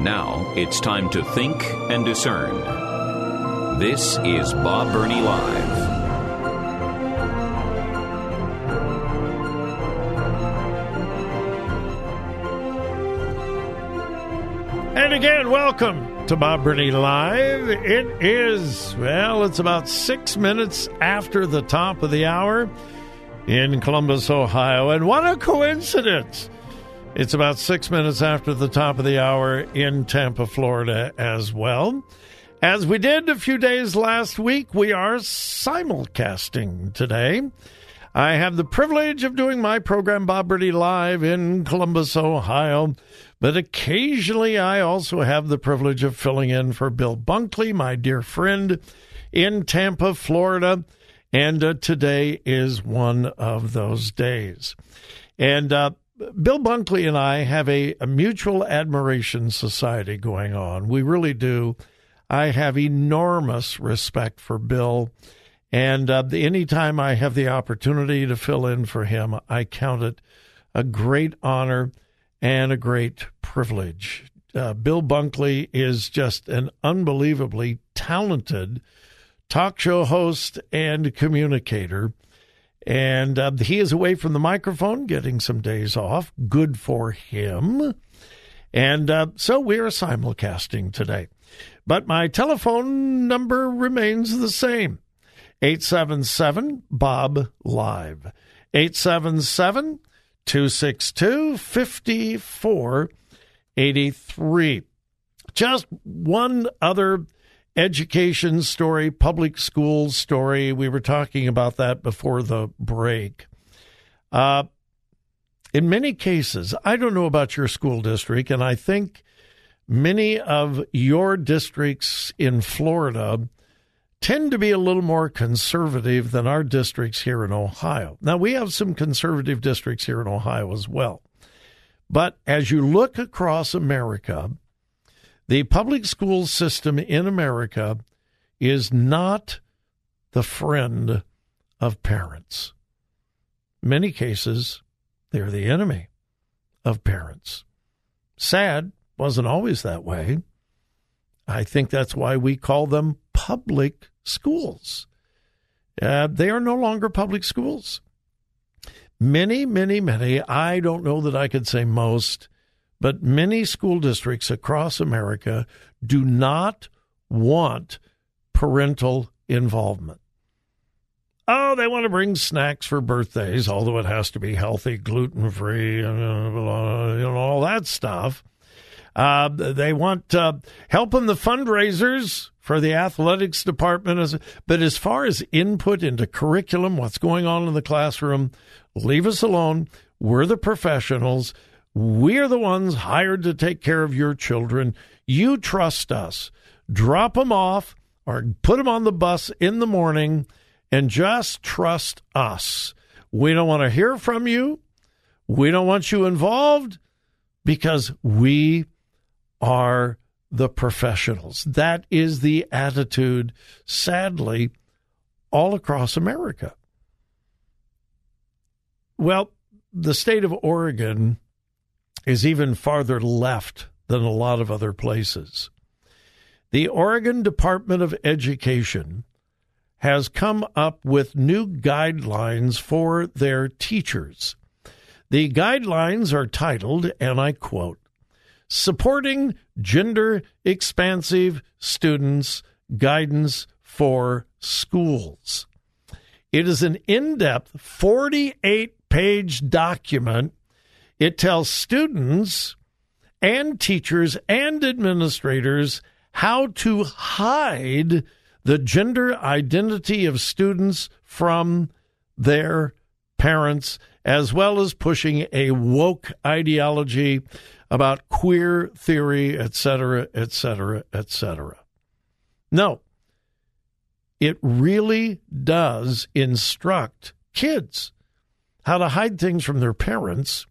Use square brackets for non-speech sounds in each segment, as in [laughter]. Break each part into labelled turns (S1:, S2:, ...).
S1: Now it's time to think and discern. This is Bob Burney Live.
S2: And again, welcome to Bob Burney Live. It is, well, it's about six minutes after the top of the hour in Columbus, Ohio. And what a coincidence! It's about six minutes after the top of the hour in Tampa, Florida, as well. As we did a few days last week, we are simulcasting today. I have the privilege of doing my program, Bob Burney Live, in Columbus, Ohio. But occasionally, I also have the privilege of filling in for Bill Bunkley, my dear friend in Tampa, Florida. And uh, today is one of those days. And uh, Bill Bunkley and I have a, a mutual admiration society going on. We really do. I have enormous respect for Bill. And uh, anytime I have the opportunity to fill in for him, I count it a great honor and a great privilege. Uh, Bill Bunkley is just an unbelievably talented talk show host and communicator. And uh, he is away from the microphone, getting some days off. Good for him. And uh, so we are simulcasting today. But my telephone number remains the same 877 Bob Live. 877 262 5483. Just one other education story, public schools story. We were talking about that before the break. Uh, in many cases, I don't know about your school district, and I think many of your districts in Florida tend to be a little more conservative than our districts here in Ohio. Now, we have some conservative districts here in Ohio as well. But as you look across America, the public school system in America is not the friend of parents. In many cases, they're the enemy of parents. Sad, wasn't always that way. I think that's why we call them public schools. Uh, they are no longer public schools. Many, many, many, I don't know that I could say most, but many school districts across America do not want parental involvement. Oh, they want to bring snacks for birthdays, although it has to be healthy, gluten free, know, all that stuff. Uh, they want uh, help the fundraisers for the athletics department. But as far as input into curriculum, what's going on in the classroom, leave us alone. We're the professionals. We're the ones hired to take care of your children. You trust us. Drop them off or put them on the bus in the morning and just trust us. We don't want to hear from you. We don't want you involved because we are the professionals. That is the attitude, sadly, all across America. Well, the state of Oregon is even farther left than a lot of other places. The Oregon Department of Education has come up with new guidelines for their teachers. The guidelines are titled, and I quote, Supporting Gender Expansive Students Guidance for Schools. It is an in depth 48 page document it tells students and teachers and administrators how to hide the gender identity of students from their parents, as well as pushing a woke ideology about queer theory, etc., etc., etc. No, it really does instruct kids how to hide things from their parents,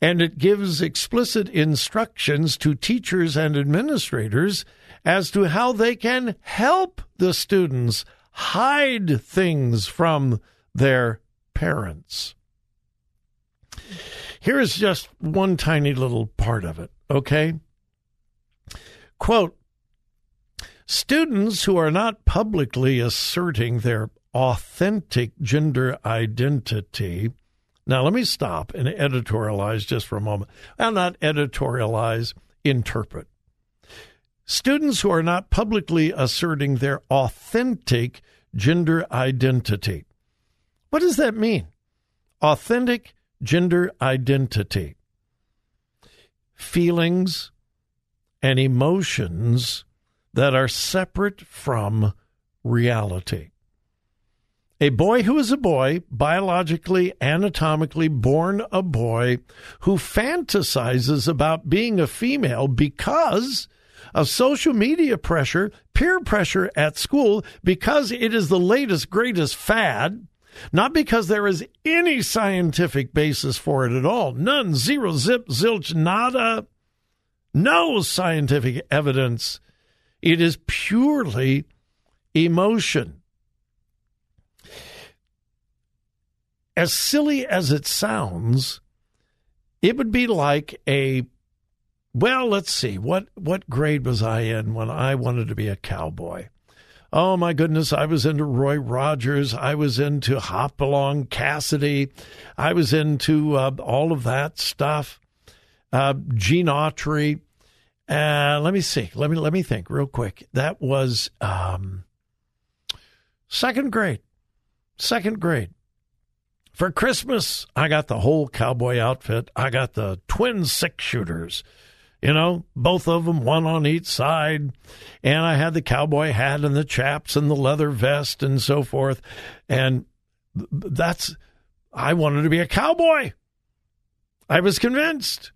S2: and it gives explicit instructions to teachers and administrators as to how they can help the students hide things from their parents. Here's just one tiny little part of it, okay? Quote Students who are not publicly asserting their authentic gender identity. Now, let me stop and editorialize just for a moment. I'll not editorialize, interpret. Students who are not publicly asserting their authentic gender identity. What does that mean? Authentic gender identity. Feelings and emotions that are separate from reality. A boy who is a boy, biologically, anatomically born a boy, who fantasizes about being a female because of social media pressure, peer pressure at school, because it is the latest, greatest fad, not because there is any scientific basis for it at all. None, zero, zip, zilch, nada. No scientific evidence it is purely emotion. As silly as it sounds, it would be like a well, let's see. What what grade was I in when I wanted to be a cowboy? Oh my goodness, I was into Roy Rogers. I was into Hopalong Cassidy. I was into uh, all of that stuff. Uh, Gene Autry. Uh, let me see. Let me let me think real quick. That was um, second grade. Second grade. For Christmas, I got the whole cowboy outfit. I got the twin six shooters. You know, both of them, one on each side. And I had the cowboy hat and the chaps and the leather vest and so forth. And that's, I wanted to be a cowboy. I was convinced.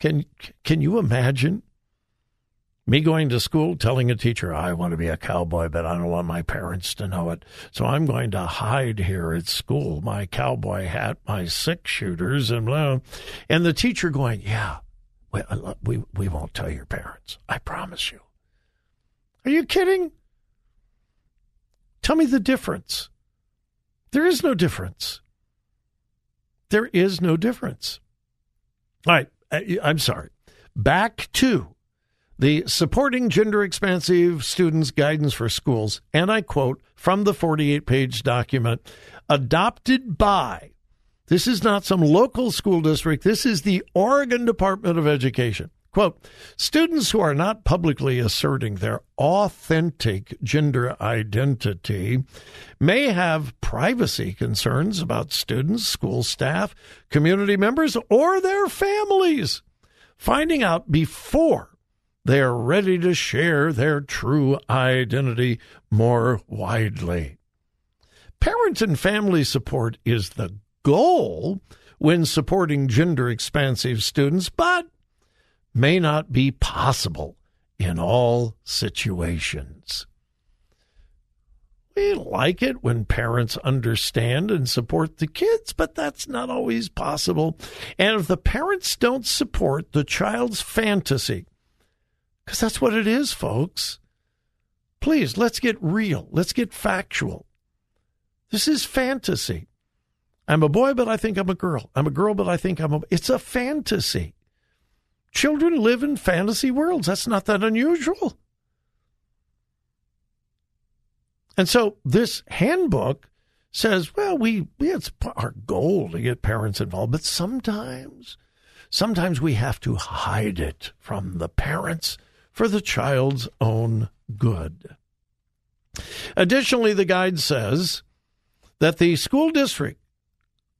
S2: Can can you imagine me going to school telling a teacher I want to be a cowboy, but I don't want my parents to know it, so I'm going to hide here at school my cowboy hat, my six shooters, and blah. And the teacher going, "Yeah, we uh, we we won't tell your parents. I promise you." Are you kidding? Tell me the difference. There is no difference. There is no difference. All right. Uh, I'm sorry. Back to the Supporting Gender Expansive Students Guidance for Schools, and I quote from the 48 page document adopted by, this is not some local school district, this is the Oregon Department of Education. Quote Students who are not publicly asserting their authentic gender identity may have privacy concerns about students, school staff, community members, or their families. Finding out before they are ready to share their true identity more widely. Parent and family support is the goal when supporting gender expansive students, but may not be possible in all situations. We like it when parents understand and support the kids, but that's not always possible. And if the parents don't support the child's fantasy, because that's what it is, folks, please, let's get real. Let's get factual. This is fantasy. I'm a boy, but I think I'm a girl. I'm a girl, but I think I'm a. It's a fantasy. Children live in fantasy worlds. That's not that unusual. And so this handbook says, well, we, we it's our goal to get parents involved, but sometimes, sometimes we have to hide it from the parents for the child's own good. Additionally, the guide says that the school district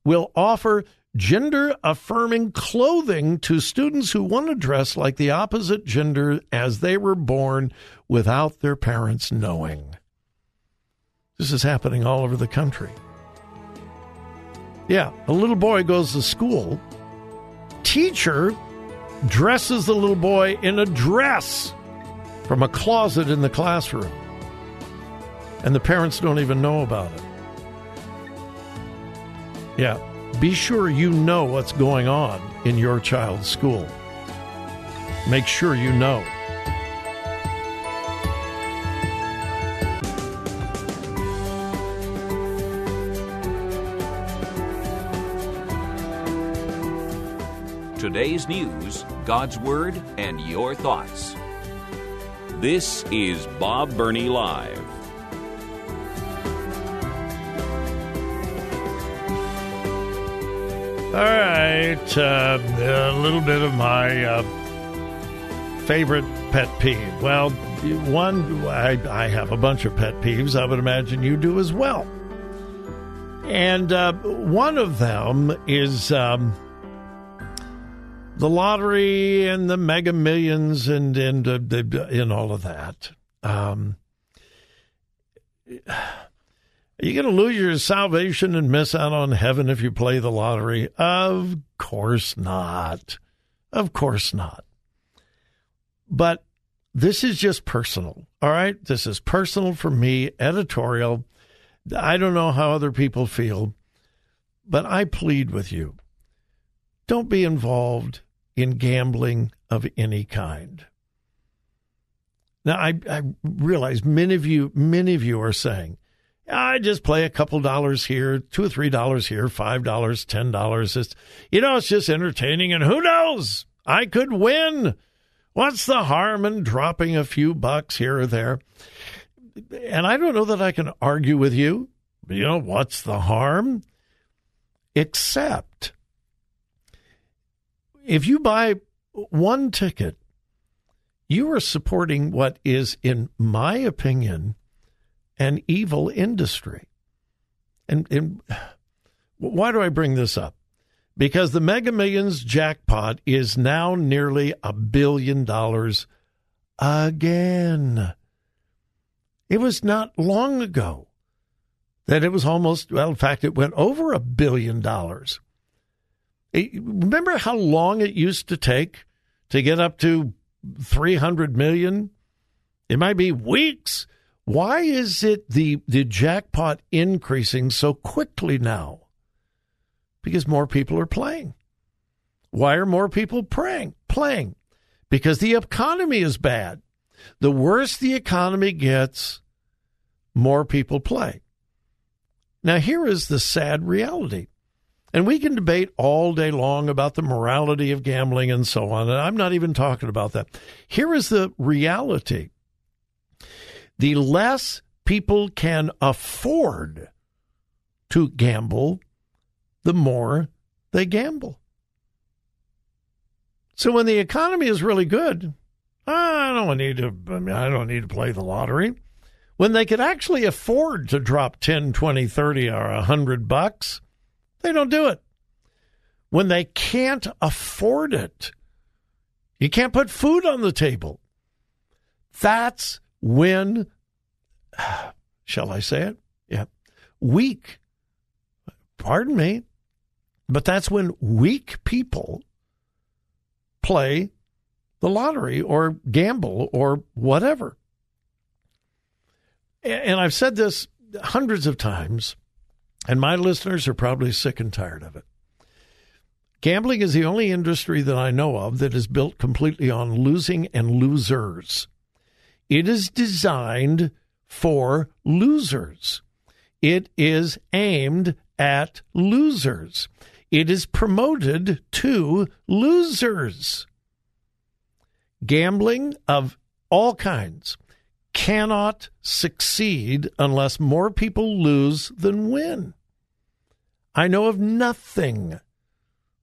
S2: will offer gender affirming clothing to students who want to dress like the opposite gender as they were born without their parents knowing. This is happening all over the country. Yeah, a little boy goes to school. Teacher dresses the little boy in a dress from a closet in the classroom. And the parents don't even know about it. Yeah, be sure you know what's going on in your child's school. Make sure you know.
S1: Today's news, God's Word, and your thoughts. This is Bob Burney Live.
S2: All right, uh, a little bit of my uh, favorite pet peeve. Well, one, I, I, have a bunch of pet peeves. I would imagine you do as well. And uh, one of them is um, the lottery and the mega millions and and uh, and all of that. Um, are you going to lose your salvation and miss out on heaven if you play the lottery? Of course not. Of course not. But this is just personal. All right. This is personal for me, editorial. I don't know how other people feel, but I plead with you don't be involved in gambling of any kind. Now, I, I realize many of you, many of you are saying, ah, I just play a couple dollars here, two or three dollars here, five dollars, ten dollars. It's you know, it's just entertaining, and who knows? I could win. What's the harm in dropping a few bucks here or there? And I don't know that I can argue with you. You know, what's the harm? Except if you buy one ticket, you are supporting what is, in my opinion, an evil industry. And, and why do I bring this up? Because the Mega Millions jackpot is now nearly a billion dollars again. It was not long ago that it was almost, well, in fact, it went over a billion dollars. Remember how long it used to take to get up to 300 million? It might be weeks why is it the, the jackpot increasing so quickly now? Because more people are playing. Why are more people praying, playing? Because the economy is bad. The worse the economy gets, more people play. Now, here is the sad reality. And we can debate all day long about the morality of gambling and so on. And I'm not even talking about that. Here is the reality the less people can afford to gamble, the more they gamble. So when the economy is really good, I don't need to I, mean, I don't need to play the lottery. When they could actually afford to drop 10, 20, 30 or 100 bucks, they don't do it. When they can't afford it, you can't put food on the table. That's when, [sighs] shall I say it? Yeah, weak, pardon me, but that's when weak people play the lottery or gamble or whatever. And I've said this hundreds of times, and my listeners are probably sick and tired of it. Gambling is the only industry that I know of that is built completely on losing and losers. It is designed for losers. It is aimed at losers. It is promoted to losers. Gambling of all kinds cannot succeed unless more people lose than win. I know of nothing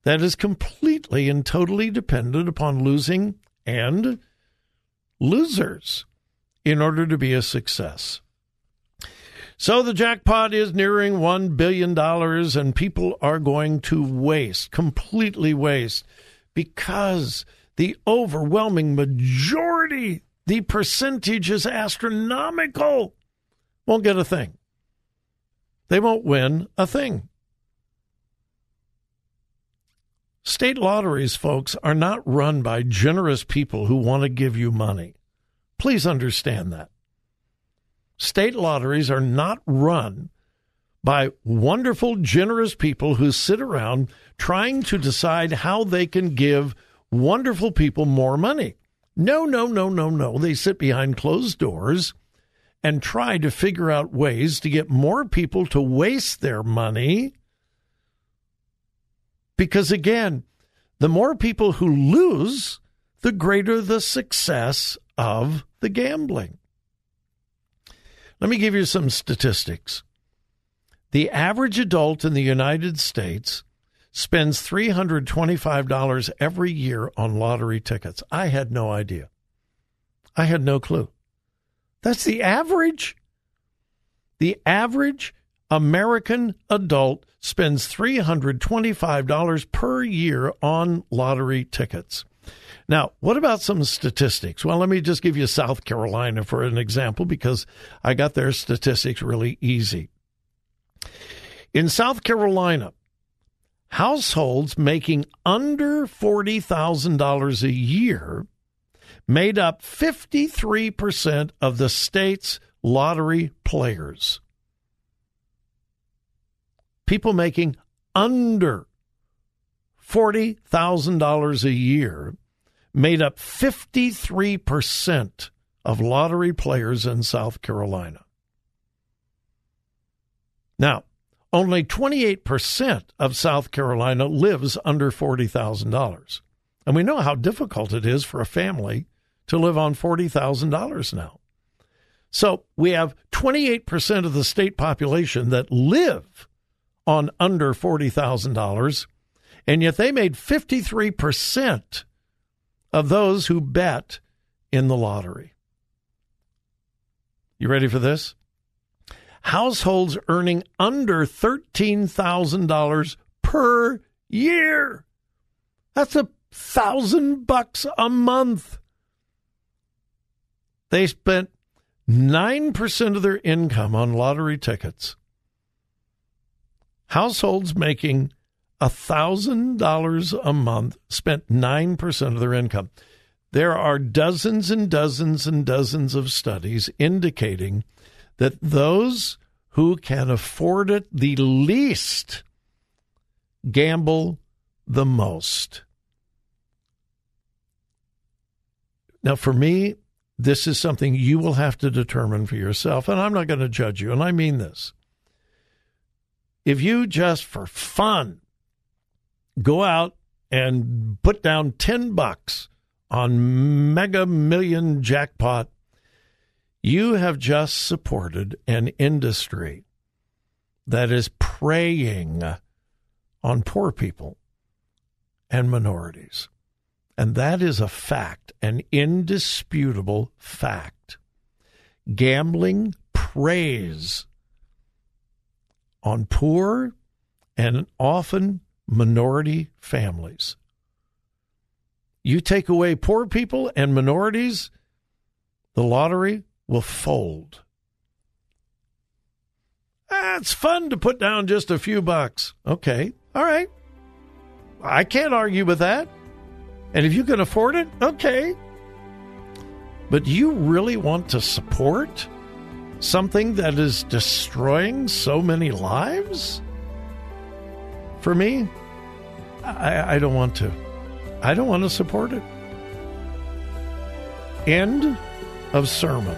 S2: that is completely and totally dependent upon losing and losers in order to be a success. So the jackpot is nearing $1 billion, and people are going to waste, completely waste, because the overwhelming majority, the percentage is astronomical, won't get a thing. They won't win a thing. State lotteries, folks, are not run by generous people who want to give you money. Please understand that. State lotteries are not run by wonderful, generous people who sit around trying to decide how they can give wonderful people more money. No, no, no, no, no. They sit behind closed doors and try to figure out ways to get more people to waste their money. Because again, the more people who lose, the greater the success of the gambling. Let me give you some statistics. The average adult in the United States spends $325 every year on lottery tickets. I had no idea. I had no clue. That's the average. The average American adult spends $325 per year on lottery tickets. Now, what about some statistics? Well, let me just give you South Carolina for an example because I got their statistics really easy. In South Carolina, households making under $40,000 a year made up 53% of the state's lottery players. People making under $40,000 a year made up 53% of lottery players in South Carolina. Now, only 28% of South Carolina lives under $40,000. And we know how difficult it is for a family to live on $40,000 now. So we have 28% of the state population that live on under $40,000, and yet they made 53% of those who bet in the lottery. You ready for this? Households earning under $13,000 per year. That's a thousand bucks a month. They spent 9% of their income on lottery tickets. Households making $1,000 a month spent 9% of their income. There are dozens and dozens and dozens of studies indicating that those who can afford it the least gamble the most. Now, for me, this is something you will have to determine for yourself, and I'm not going to judge you, and I mean this. If you just for fun go out and put down 10 bucks on mega million jackpot, you have just supported an industry that is preying on poor people and minorities. And that is a fact, an indisputable fact. Gambling preys on poor and often minority families. You take away poor people and minorities, the lottery will fold. Ah, it's fun to put down just a few bucks. Okay, all right. I can't argue with that. And if you can afford it, okay. But you really want to support something that is destroying so many lives? For me, I, I don't want to. I don't want to support it. End of sermon.